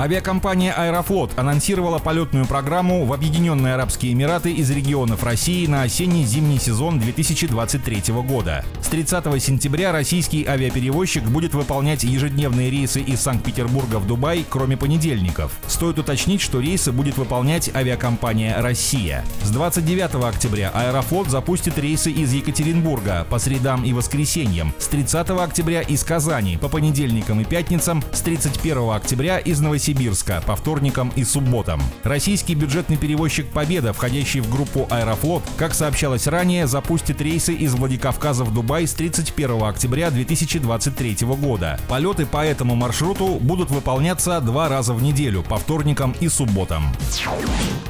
Авиакомпания «Аэрофлот» анонсировала полетную программу в Объединенные Арабские Эмираты из регионов России на осенне-зимний сезон 2023 года. С 30 сентября российский авиаперевозчик будет выполнять ежедневные рейсы из Санкт-Петербурга в Дубай, кроме понедельников. Стоит уточнить, что рейсы будет выполнять авиакомпания «Россия». С 29 октября «Аэрофлот» запустит рейсы из Екатеринбурга по средам и воскресеньям, с 30 октября из Казани по понедельникам и пятницам, с 31 октября из Новосибирска Новосибирска по вторникам и субботам. Российский бюджетный перевозчик «Победа», входящий в группу «Аэрофлот», как сообщалось ранее, запустит рейсы из Владикавказа в Дубай с 31 октября 2023 года. Полеты по этому маршруту будут выполняться два раза в неделю, по вторникам и субботам.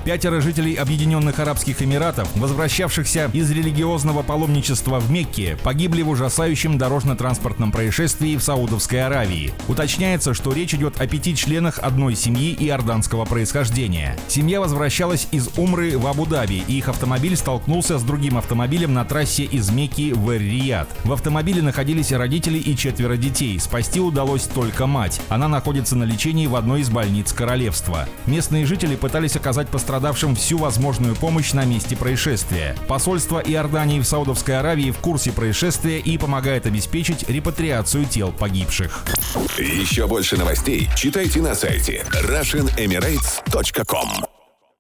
Пятеро жителей Объединенных Арабских Эмиратов, возвращавшихся из религиозного паломничества в Мекке, погибли в ужасающем дорожно-транспортном происшествии в Саудовской Аравии. Уточняется, что речь идет о пяти членах одной семьи иорданского происхождения. Семья возвращалась из Умры в Абу-Даби, и их автомобиль столкнулся с другим автомобилем на трассе из Мекки в Эр-Рияд. В автомобиле находились родители и четверо детей. Спасти удалось только мать. Она находится на лечении в одной из больниц королевства. Местные жители пытались оказать пострадавшим всю возможную помощь на месте происшествия. Посольство Иордании в Саудовской Аравии в курсе происшествия и помогает обеспечить репатриацию тел погибших. Еще больше новостей читайте на сайте RussianEmirates.com